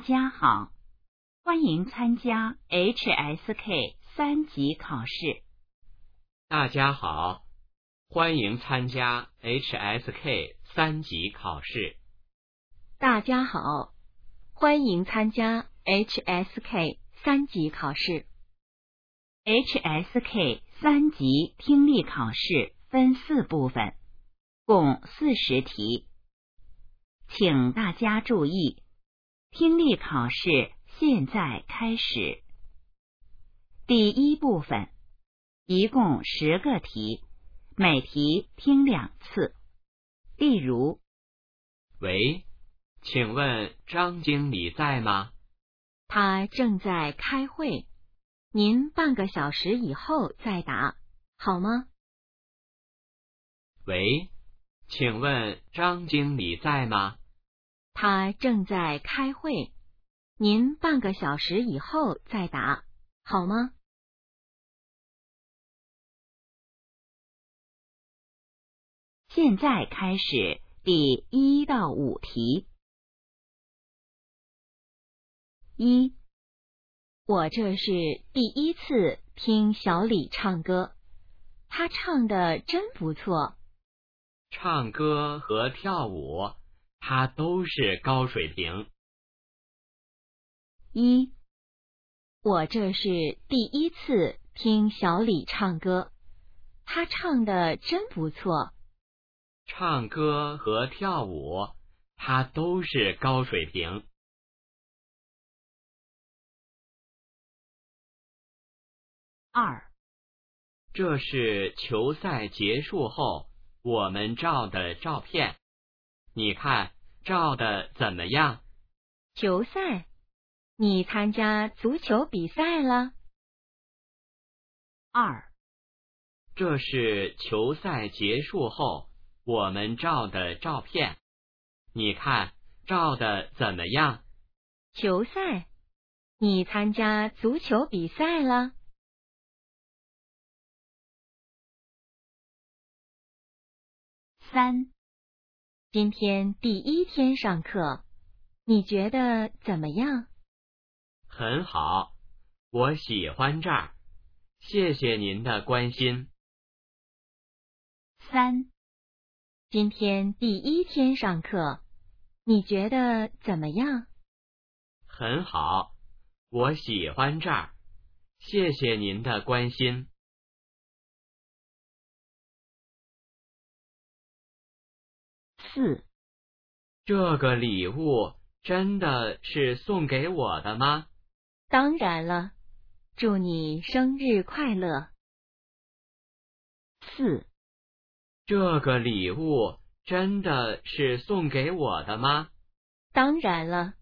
大家好，欢迎参加 HSK 三级考试。大家好，欢迎参加 HSK 三级考试。大家好，欢迎参加 HSK 三级考试。HSK 三级听力考试分四部分，共四十题，请大家注意，听力考试现在开始。第一部分，一共十个题，每题听两次。例如，喂，请问张经理在吗？他正在开会，您半个小时以后再打，好吗？喂，请问张经理在吗？他正在开会，您半个小时以后再打，好吗？现在开始第一到五题。一，我这是第一次听小李唱歌，他唱的真不错。唱歌和跳舞，他都是高水平。一，我这是第一次听小李唱歌，他唱的真不错。唱歌和跳舞，他都是高水平。二，这是球赛结束后我们照的照片，你看照的怎么样？球赛，你参加足球比赛了？二，这是球赛结束后我们照的照片，你看照的怎么样？球赛，你参加足球比赛了？三，今天第一天上课，你觉得怎么样？很好，我喜欢这儿，谢谢您的关心。三，今天第一天上课，你觉得怎么样？很好，我喜欢这儿，谢谢您的关心。四，这个礼物真的是送给我的吗？当然了，祝你生日快乐。四，这个礼物真的是送给我的吗？当然了，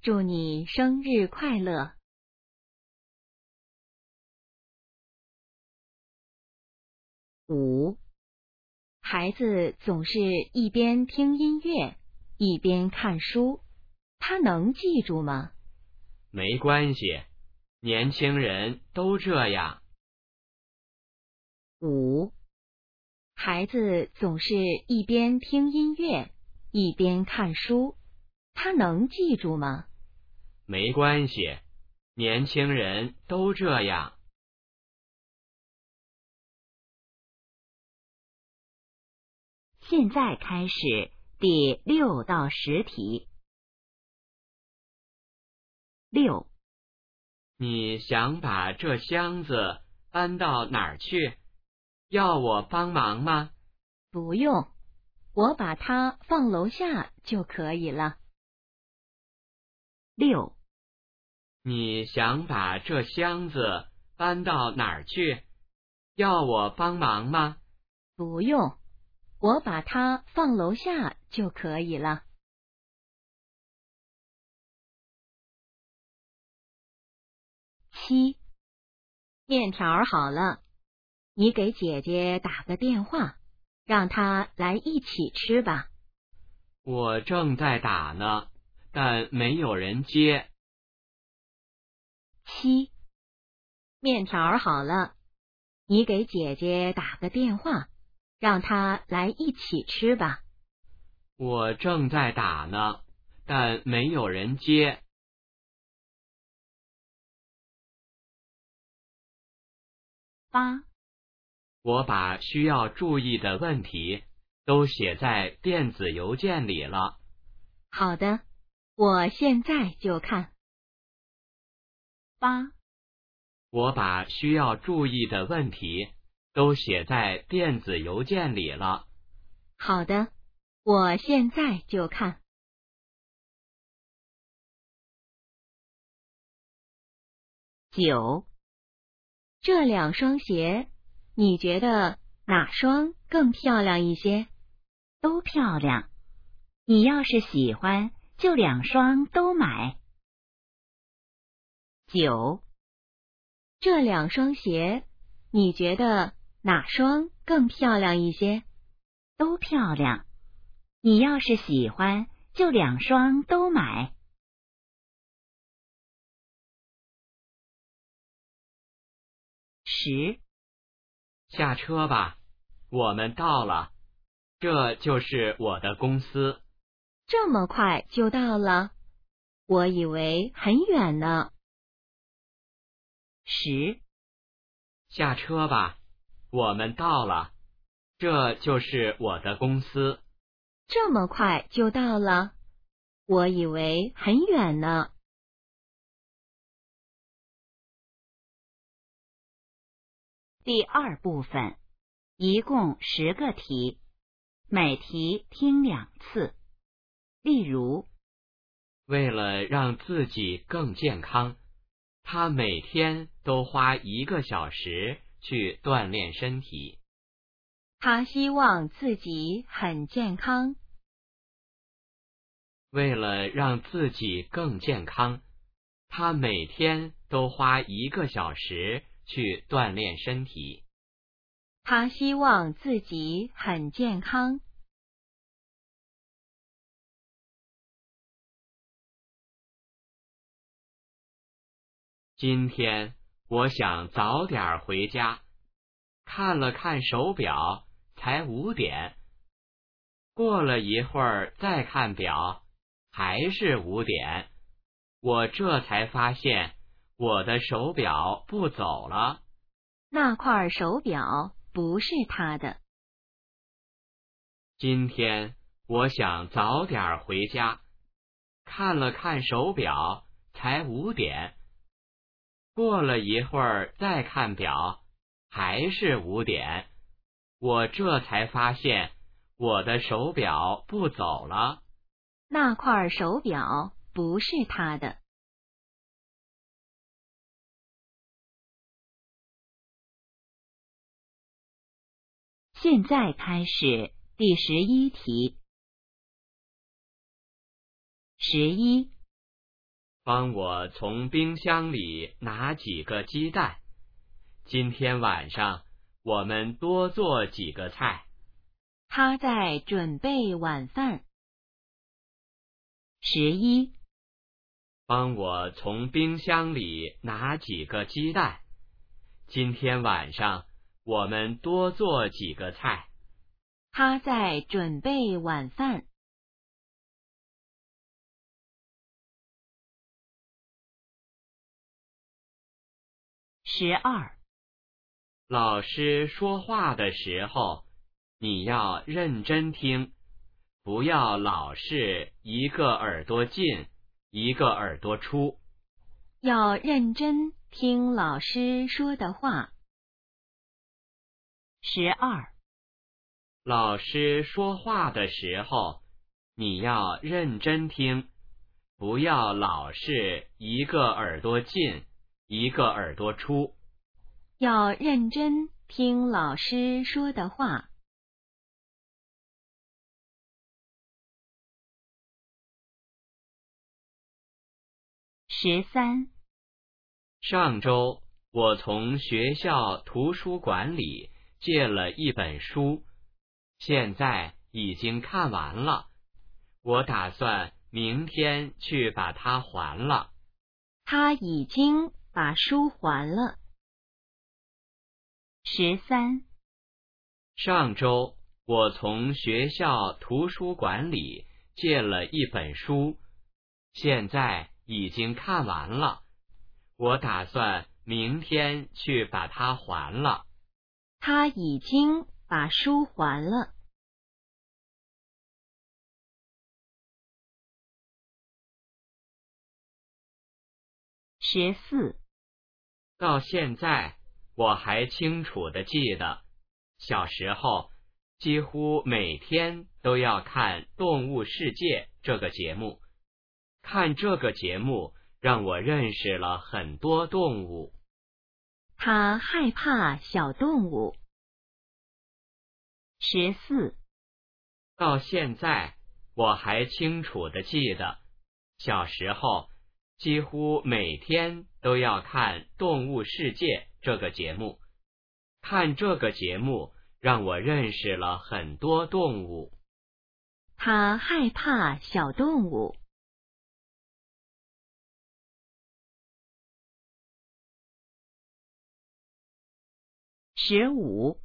祝你生日快乐。五，孩子总是一边听音乐一边看书，他能记住吗？没关系，年轻人都这样。五，孩子总是一边听音乐一边看书，他能记住吗？没关系，年轻人都这样。现在开始第六到十题。六，你想把这箱子搬到哪儿去？要我帮忙吗？不用，我把它放楼下就可以了。六，你想把这箱子搬到哪儿去？要我帮忙吗？不用，我把它放楼下就可以了。七，面条好了，你给姐姐打个电话，让她来一起吃吧。我正在打呢，但没有人接。七，面条好了，你给姐姐打个电话，让他来一起吃吧。我正在打呢但没有人接。八。我把需要注意的问题都写在电子邮件里了。好的我现在就看。八。我把需要注意的问题都写在电子邮件里了。好的，我现在就看。九，这两双鞋，你觉得哪双更漂亮一些？都漂亮。你要是喜欢，就两双都买。九，这两双鞋，你觉得哪双更漂亮一些？都漂亮。你要是喜欢，就两双都买。十，下车吧，我们到了。这就是我的公司。这么快就到了？我以为很远呢。十，下车吧，我们到了。这就是我的公司。这么快就到了？我以为很远呢。第二部分，一共十个题，每题听两次。例如，为了让自己更健康，他每天都花一个小时去锻炼身体。他希望自己很健康。为了让自己更健康，他每天都花一个小时。去锻炼身体。他希望自己很健康。今天我想早点回家，看了看手表，才五点。过了一会儿再看表，还是五点。我这才发现。我的手表不走了，那块手表不是他的。今天我想早点回家，看了看手表，才五点。过了一会儿再看表，还是五点。我这才发现我的手表不走了，那块手表不是他的。现在开始第十一题。十一，帮我从冰箱里拿几个鸡蛋。今天晚上我们多做几个菜。他在准备晚饭。十一，帮我从冰箱里拿几个鸡蛋。今天晚上。我们多做几个菜。他在准备晚饭。十二，老师说话的时候，你要认真听，不要老是一个耳朵进，一个耳朵出。要认真听老师说的话。十二，老师说话的时候，你要认真听，不要老是一个耳朵进，一个耳朵出。要认真听老师说的话。十三，上周我从学校图书馆里。借了一本书，现在已经看完了。我打算明天去把它还了。他已经把书还了。十三，上周我从学校图书馆里借了一本书，现在已经看完了。我打算明天去把它还了。他已经把书还了。十四，到现在我还清楚的记得，小时候几乎每天都要看《动物世界》这个节目。看这个节目让我认识了很多动物。他害怕小动物。十四，到现在我还清楚的记得，小时候几乎每天都要看《动物世界》这个节目。看这个节目让我认识了很多动物。他害怕小动物。十五，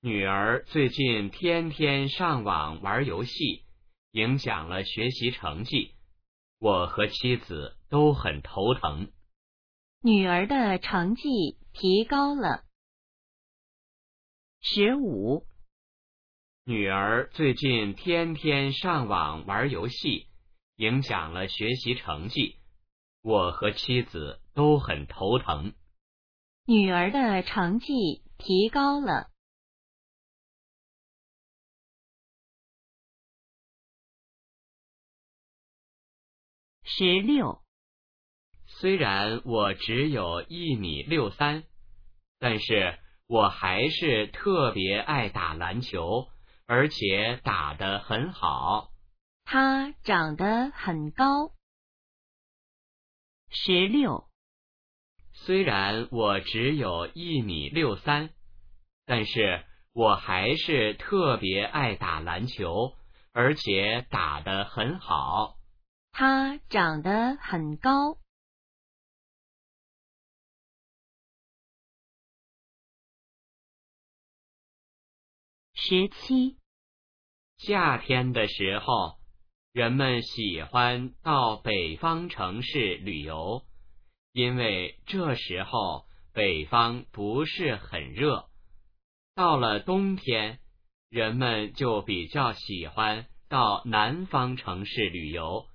女儿最近天天上网玩游戏，影响了学习成绩，我和妻子都很头疼。女儿的成绩提高了。十五，女儿最近天天上网玩游戏，影响了学习成绩，我和妻子都很头疼。女儿的成绩提高了。十六，虽然我只有一米六三，但是我还是特别爱打篮球，而且打得很好。他长得很高。十六。虽然我只有一米六三，但是我还是特别爱打篮球，而且打得很好。他长得很高。十七，夏天的时候，人们喜欢到北方城市旅游。因为这时候北方不是很热，到了冬天，人们就比较喜欢到南方城市旅游，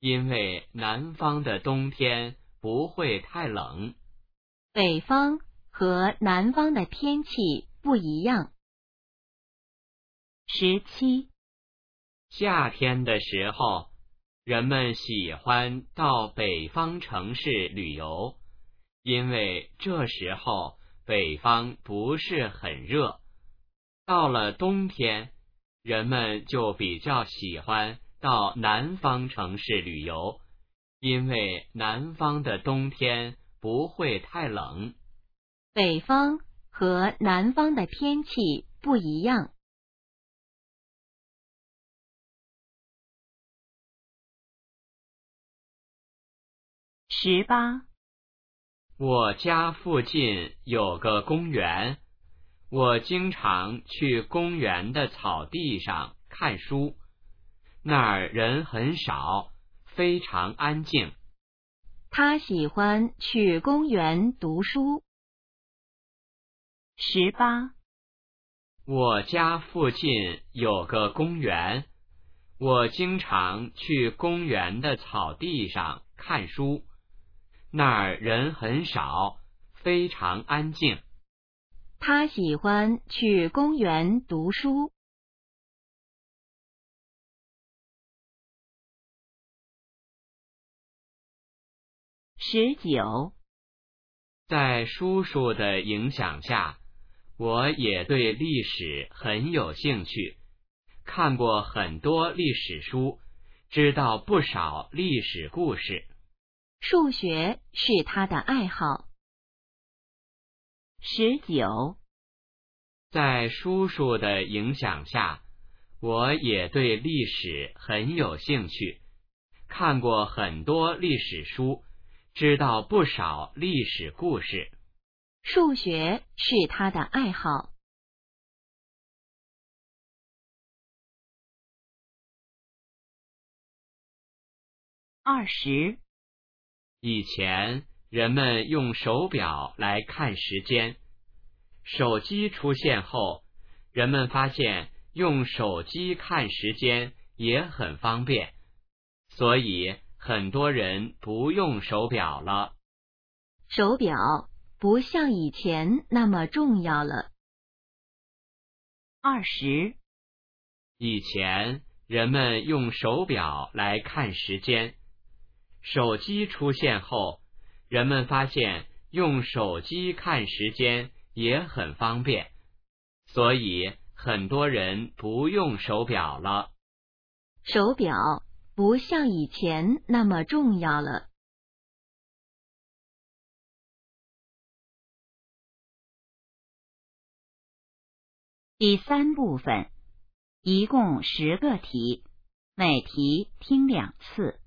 因为南方的冬天不会太冷。北方和南方的天气不一样。十七，夏天的时候。人们喜欢到北方城市旅游，因为这时候北方不是很热。到了冬天，人们就比较喜欢到南方城市旅游，因为南方的冬天不会太冷。北方和南方的天气不一样。十八，我家附近有个公园，我经常去公园的草地上看书，那儿人很少，非常安静。他喜欢去公园读书。十八，我家附近有个公园，我经常去公园的草地上看书。那儿人很少，非常安静。他喜欢去公园读书。十九，在叔叔的影响下，我也对历史很有兴趣，看过很多历史书，知道不少历史故事。数学是他的爱好。十九，在叔叔的影响下，我也对历史很有兴趣，看过很多历史书，知道不少历史故事。数学是他的爱好。二十。以前人们用手表来看时间。手机出现后，人们发现用手机看时间也很方便，所以很多人不用手表了。手表不像以前那么重要了。二十，以前人们用手表来看时间，手机出现后，人们发现用手机看时间也很方便，所以很多人不用手表了。手表不像以前那么重要了。第三部分，一共十个题，每题听两次。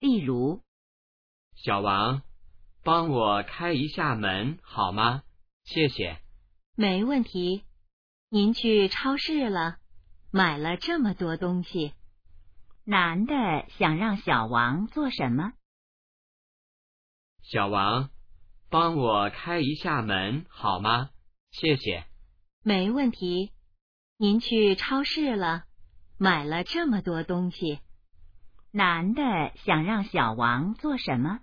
例如，小王，帮我开一下门好吗？谢谢。没问题。您去超市了，买了这么多东西。男的想让小王做什么？小王，帮我开一下门好吗？谢谢。没问题。您去超市了，买了这么多东西。男的想让小王做什么？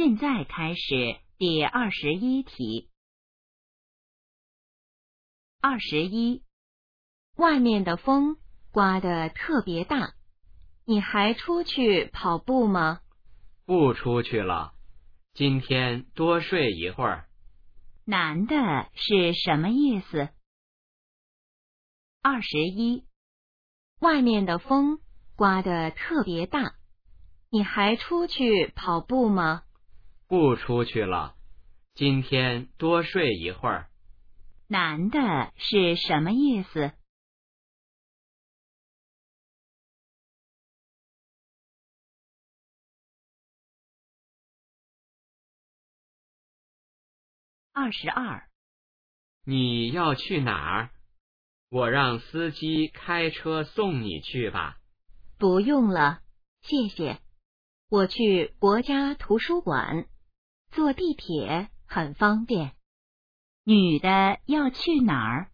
现在开始第二十一题。二十一，外面的风刮得特别大。你还出去跑步吗？不出去了，今天多睡一会儿。男的是什么意思？二十一，外面的风刮得特别大，你还出去跑步吗？不出去了，今天多睡一会儿。男的是什么意思？二十二，你要去哪儿？我让司机开车送你去吧。不用了，谢谢。我去国家图书馆，坐地铁很方便。女的要去哪儿？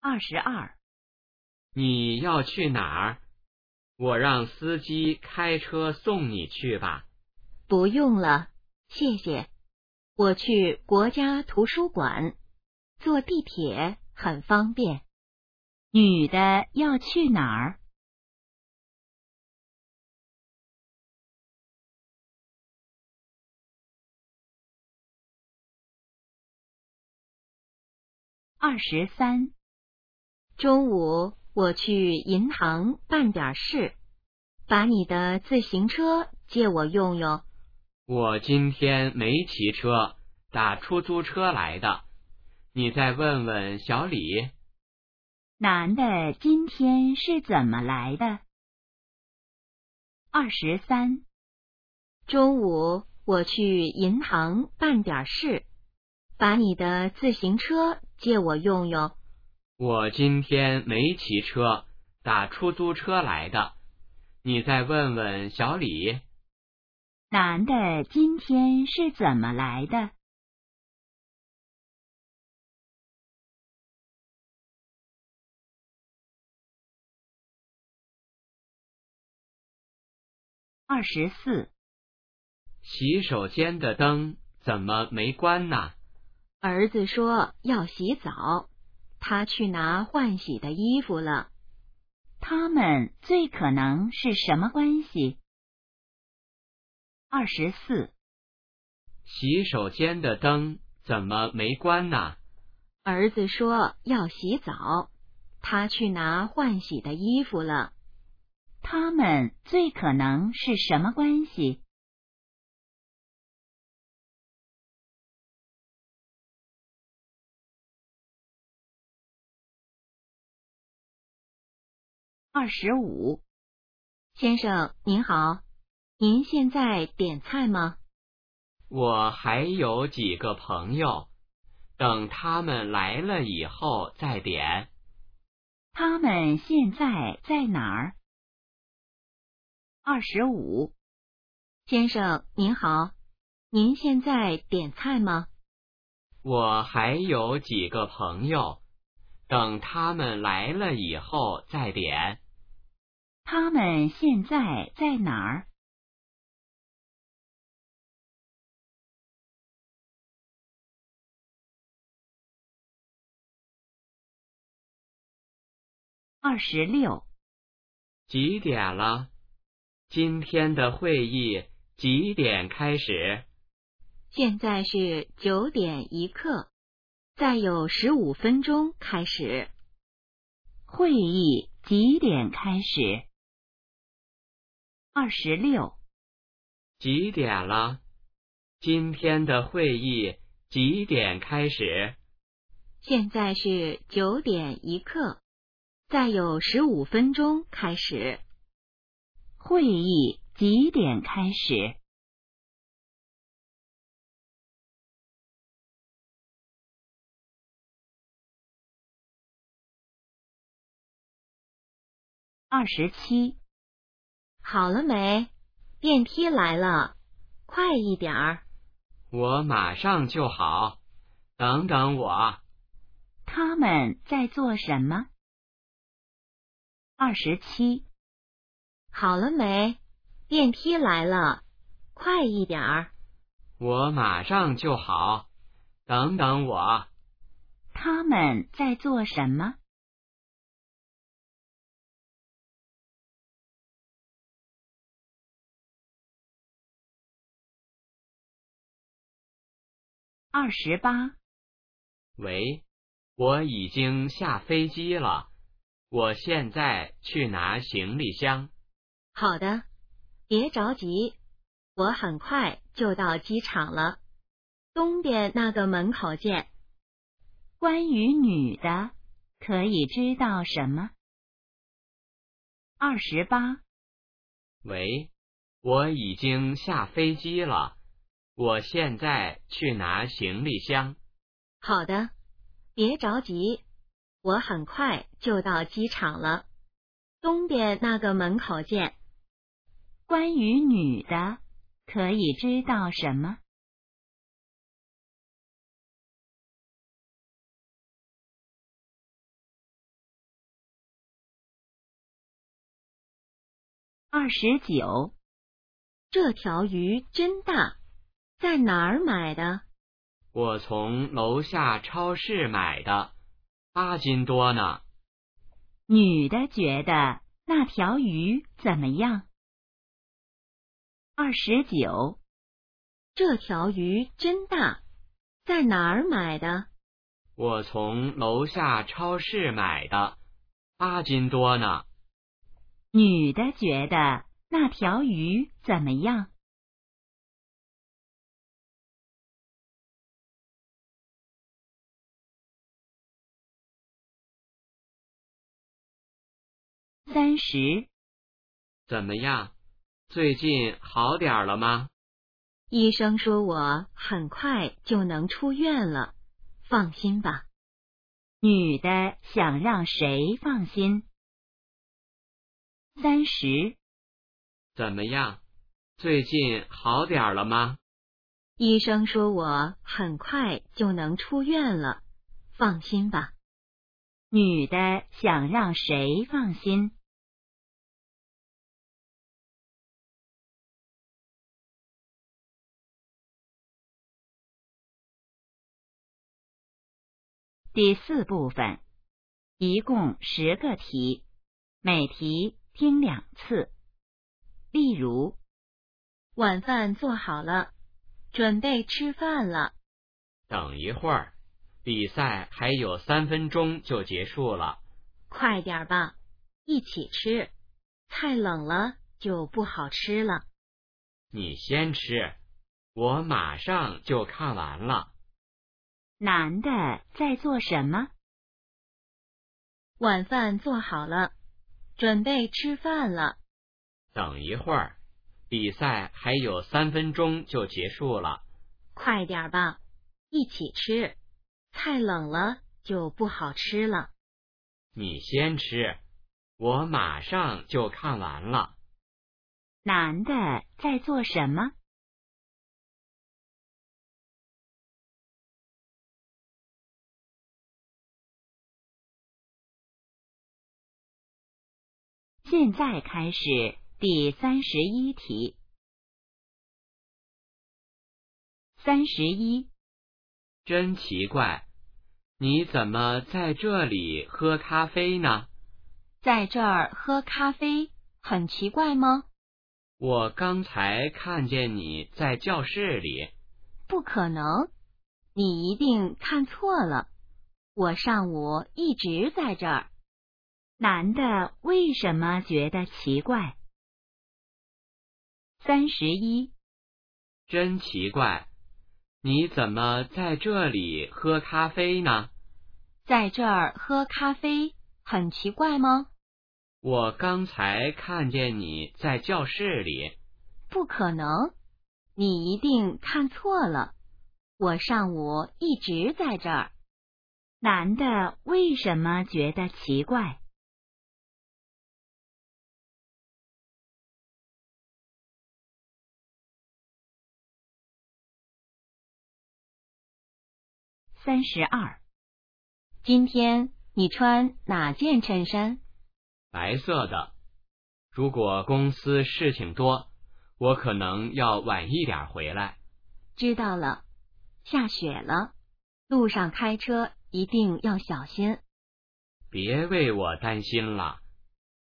二十二，你要去哪儿？我让司机开车送你去吧。不用了，谢谢。我去国家图书馆，坐地铁很方便。女的要去哪儿？二十三，中午我去银行办点事，把你的自行车借我用用。我今天没骑车，打出租车来的。你再问问小李。男的今天是怎么来的？二十三，中午我去银行办点事，把你的自行车借我用用。我今天没骑车，打出租车来的。你再问问小李。男的今天是怎么来的？二十四，洗手间的灯怎么没关呢？儿子说要洗澡，他去拿换洗的衣服了。他们最可能是什么关系？二十四，洗手间的灯怎么没关呢？儿子说要洗澡，他去拿换洗的衣服了。他们最可能是什么关系？二十五，先生您好。您现在点菜吗？我还有几个朋友，等他们来了以后再点。他们现在在哪儿？二十五，先生您好，您现在点菜吗？我还有几个朋友，等他们来了以后再点。他们现在在哪儿？二十六，几点了？今天的会议几点开始？现在是九点一刻，再有十五分钟开始。会议几点开始？二十六，几点了？今天的会议几点开始？现在是九点一刻，再有十五分钟开始。会议几点开始？二十七，好了没？电梯来了，快一点儿！我马上就好，等等我。他们在做什么？二十七，好了没？电梯来了，快一点儿！我马上就好，等等我。他们在做什么？二十八，喂，我已经下飞机了，我现在去拿行李箱。好的，别着急，我很快就到机场了。东边那个门口见。关于女的，可以知道什么？二十八，喂，我已经下飞机了，我现在去拿行李箱。好的，别着急，我很快就到机场了。东边那个门口见。关于女的，可以知道什么？二十九，这条鱼真大，在哪儿买的？我从楼下超市买的，八斤多呢。女的觉得那条鱼怎么样？二十九，这条鱼真大，在哪儿买的？我从楼下超市买的，八斤多呢。女的觉得那条鱼怎么样？三十，怎么样？最近好点了吗？医生说我很快就能出院了，放心吧。女的想让谁放心？三十，怎么样？最近好点了吗？医生说我很快就能出院了，放心吧。女的想让谁放心？第四部分，一共十个题，每题听两次。例如，晚饭做好了，准备吃饭了。等一会儿，比赛还有三分钟就结束了。快点吧，一起吃，太冷了就不好吃了。你先吃，我马上就看完了。男的在做什么？晚饭做好了，准备吃饭了。等一会儿，比赛还有三分钟就结束了。快点吧，一起吃，太冷了就不好吃了。你先吃，我马上就看完了。男的在做什么？现在开始第三十一题。三十一，真奇怪，你怎么在这里喝咖啡呢？在这儿喝咖啡很奇怪吗？我刚才看见你在教室里。不可能，你一定看错了。我上午一直在这儿。男的为什么觉得奇怪？三十一，真奇怪，你怎么在这里喝咖啡呢？在这儿喝咖啡很奇怪吗？我刚才看见你在教室里。不可能，你一定看错了。我上午一直在这儿。男的为什么觉得奇怪？三十二，今天你穿哪件衬衫？白色的。如果公司事情多，我可能要晚一点回来。知道了。下雪了，路上开车一定要小心。别为我担心了，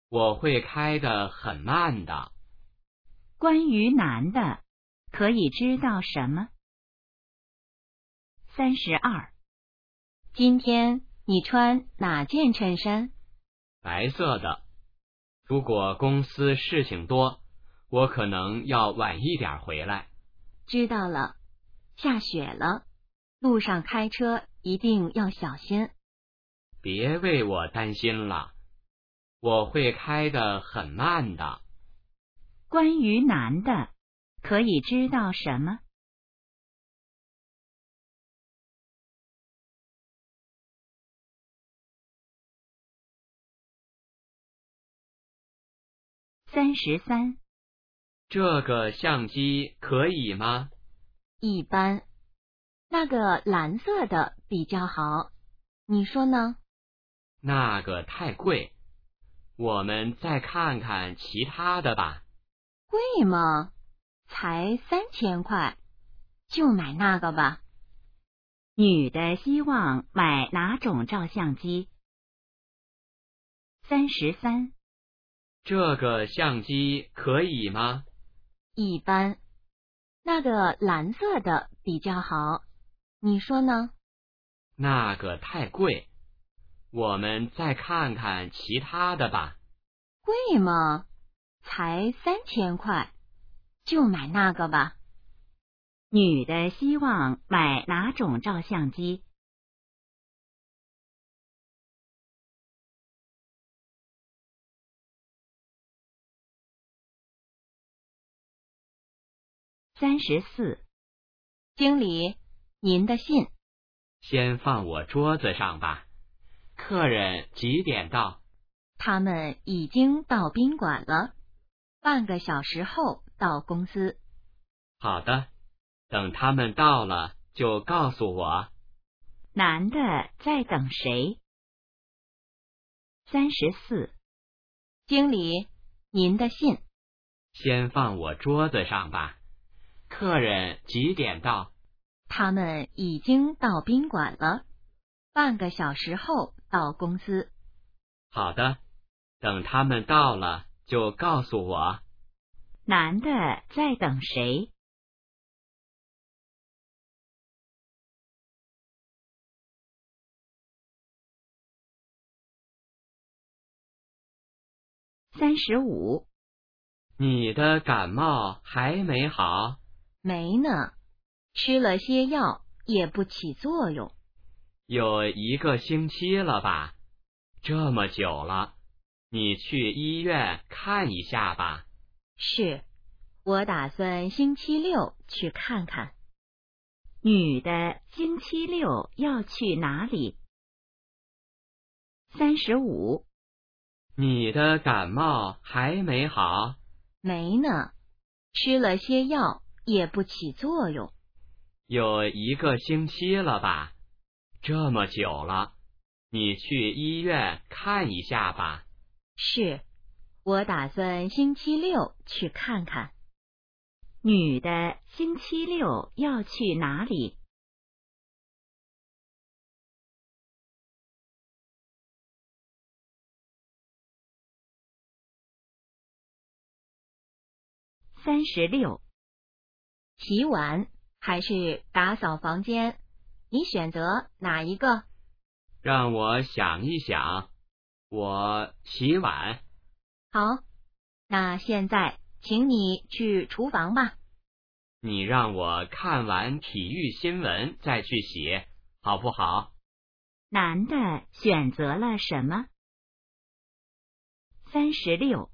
我会开得很慢的。关于男的，可以知道什么？三十二，今天你穿哪件衬衫？白色的。如果公司事情多，我可能要晚一点回来。知道了。下雪了，路上开车一定要小心。别为我担心了，我会开得很慢的。关于男的，可以知道什么？三十三，这个相机可以吗？一般，那个蓝色的比较好，你说呢？那个太贵，我们再看看其他的吧。贵吗？才三千块，就买那个吧。女的希望买哪种照相机？三十三。这个相机可以吗？一般，那个蓝色的比较好，你说呢？那个太贵，我们再看看其他的吧。贵吗？才三千块，就买那个吧。女的希望买哪种照相机？三十四，经理，您的信。先放我桌子上吧。客人几点到？他们已经到宾馆了，半个小时后到公司。好的，等他们到了就告诉我。男的在等谁？三十四，经理，您的信。先放我桌子上吧。客人几点到？他们已经到宾馆了，半个小时后到公司。好的，等他们到了就告诉我。男的在等谁？三十五，你的感冒还没好？没呢，吃了些药也不起作用。有一个星期了吧？这么久了，你去医院看一下吧。是，我打算星期六去看看。女的星期六要去哪里？三十五。你的感冒还没好？没呢，吃了些药也不起作用。有一个星期了吧？这么久了，你去医院看一下吧。是，我打算星期六去看看。女的星期六要去哪里？三十六，洗碗还是打扫房间？你选择哪一个？让我想一想。我洗碗。好，那现在。请你去厨房吧。你让我看完体育新闻再去洗，好不好？男的选择了什么？三十六，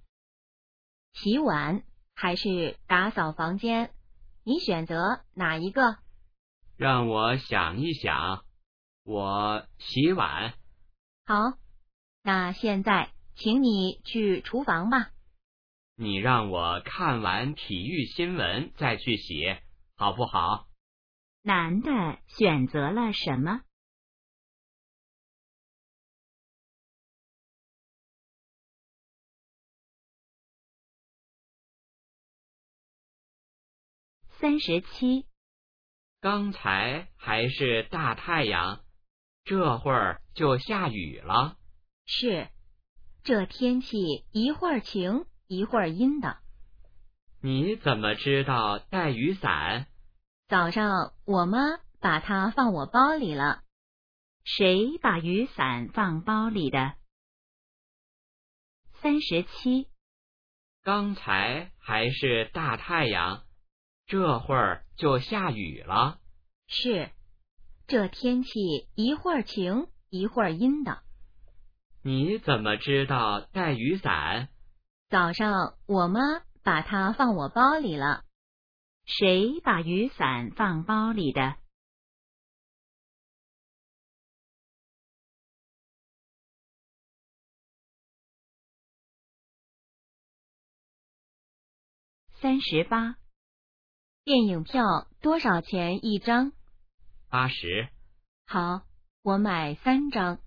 洗碗还是打扫房间？你选择哪一个？让我想一想。我洗碗。好，那现在请你去厨房吧。你让我看完体育新闻再去洗，好不好？男的选择了什么？三十七。刚才还是大太阳，这会儿就下雨了。是，这天气一会儿晴。一会儿阴的，你怎么知道带雨伞？早上我妈把它放我包里了。谁把雨伞放包里的？三十七。刚才还是大太阳，这会儿就下雨了。是，这天气一会儿晴一会儿阴的。你怎么知道带雨伞？早上我妈把它放我包里了。谁把雨伞放包里的？三十八。电影票多少钱一张？八十。好，我买三张。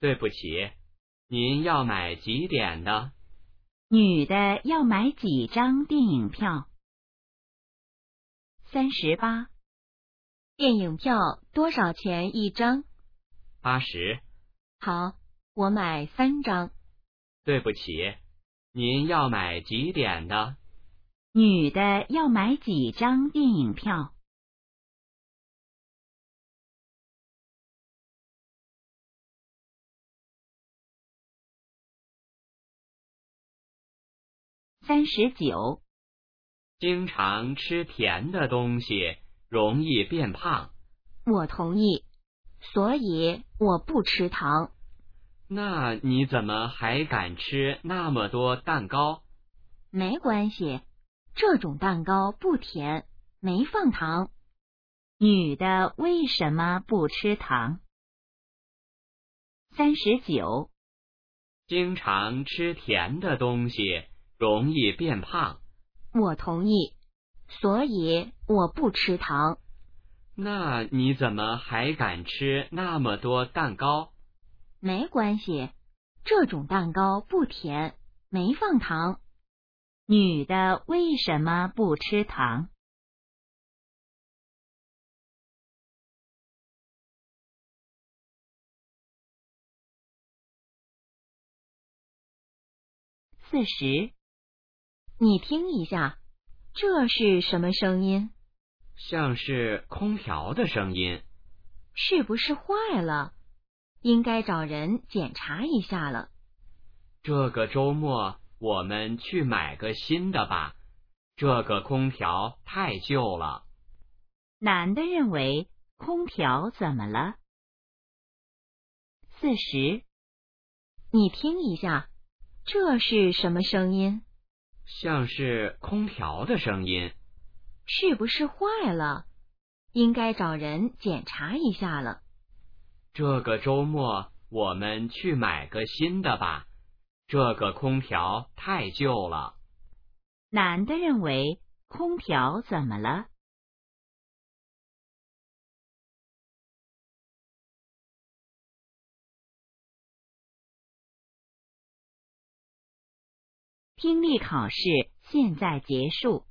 对不起，您要买几点的？女的要买几张电影票？三十八。电影票多少钱一张？八十。好，我买三张。对不起，您要买几点的？女的要买几张电影票？三十九，经常吃甜的东西容易变胖。我同意，所以我不吃糖。那你怎么还敢吃那么多蛋糕？没关系，这种蛋糕不甜，没放糖。女的为什么不吃糖？三十九，经常吃甜的东西。容易变胖，我同意，所以我不吃糖。那你怎么还敢吃那么多蛋糕？没关系，这种蛋糕不甜，没放糖。女的为什么不吃糖？四十。你听一下，这是什么声音？像是空调的声音。是不是坏了？应该找人检查一下了。这个周末我们去买个新的吧。这个空调太旧了。男的认为空调怎么了？四十。你听一下，这是什么声音？像是空调的声音，是不是坏了？应该找人检查一下了。这个周末我们去买个新的吧，这个空调太旧了。男的认为空调怎么了？听力考试现在结束。